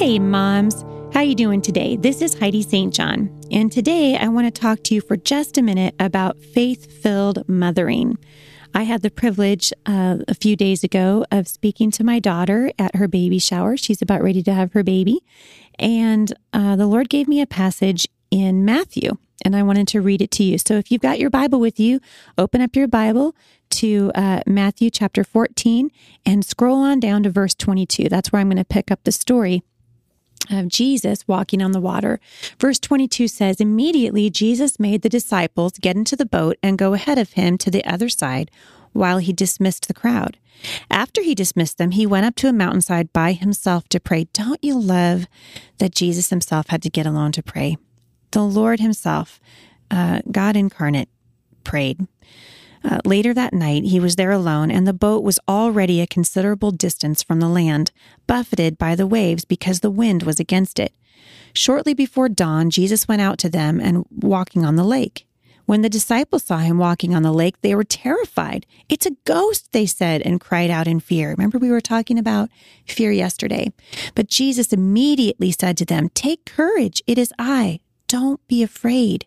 Hey moms, how you doing today? This is Heidi St. John, and today I want to talk to you for just a minute about faith-filled mothering. I had the privilege uh, a few days ago of speaking to my daughter at her baby shower. She's about ready to have her baby, and uh, the Lord gave me a passage in Matthew, and I wanted to read it to you. So if you've got your Bible with you, open up your Bible to uh, Matthew chapter 14 and scroll on down to verse 22. That's where I'm going to pick up the story of Jesus walking on the water. Verse 22 says, Immediately Jesus made the disciples get into the boat and go ahead of him to the other side while he dismissed the crowd. After he dismissed them, he went up to a mountainside by himself to pray. Don't you love that Jesus himself had to get alone to pray? The Lord himself, uh, God incarnate, prayed. Uh, later that night, he was there alone, and the boat was already a considerable distance from the land, buffeted by the waves because the wind was against it. Shortly before dawn, Jesus went out to them and walking on the lake. When the disciples saw him walking on the lake, they were terrified. It's a ghost, they said, and cried out in fear. Remember, we were talking about fear yesterday. But Jesus immediately said to them, Take courage, it is I. Don't be afraid.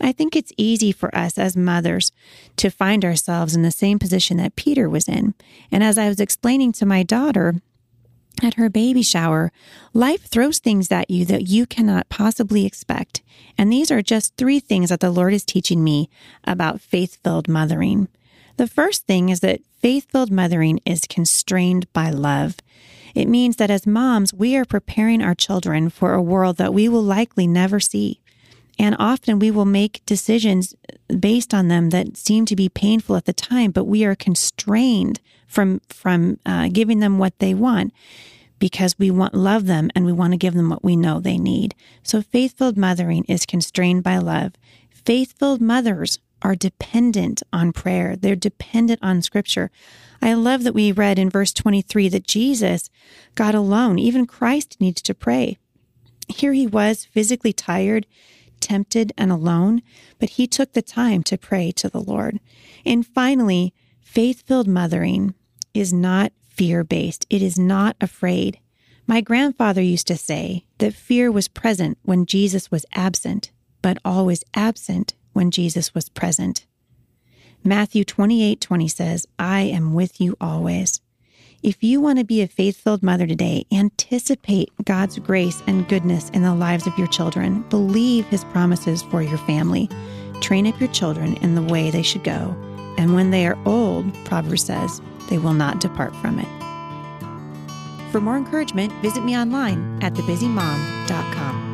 I think it's easy for us as mothers to find ourselves in the same position that Peter was in. And as I was explaining to my daughter at her baby shower, life throws things at you that you cannot possibly expect. And these are just three things that the Lord is teaching me about faith filled mothering. The first thing is that faith filled mothering is constrained by love. It means that as moms, we are preparing our children for a world that we will likely never see. And often we will make decisions based on them that seem to be painful at the time, but we are constrained from from uh, giving them what they want because we want love them and we want to give them what we know they need. So faith-filled mothering is constrained by love. Faith-filled mothers are dependent on prayer. They're dependent on scripture. I love that we read in verse 23 that Jesus God alone. Even Christ needs to pray. Here he was physically tired tempted and alone, but he took the time to pray to the Lord. And finally, faith filled mothering is not fear based, it is not afraid. My grandfather used to say that fear was present when Jesus was absent, but always absent when Jesus was present. Matthew 28 20 says, I am with you always. If you want to be a faith filled mother today, anticipate God's grace and goodness in the lives of your children. Believe His promises for your family. Train up your children in the way they should go. And when they are old, Proverbs says, they will not depart from it. For more encouragement, visit me online at thebusymom.com.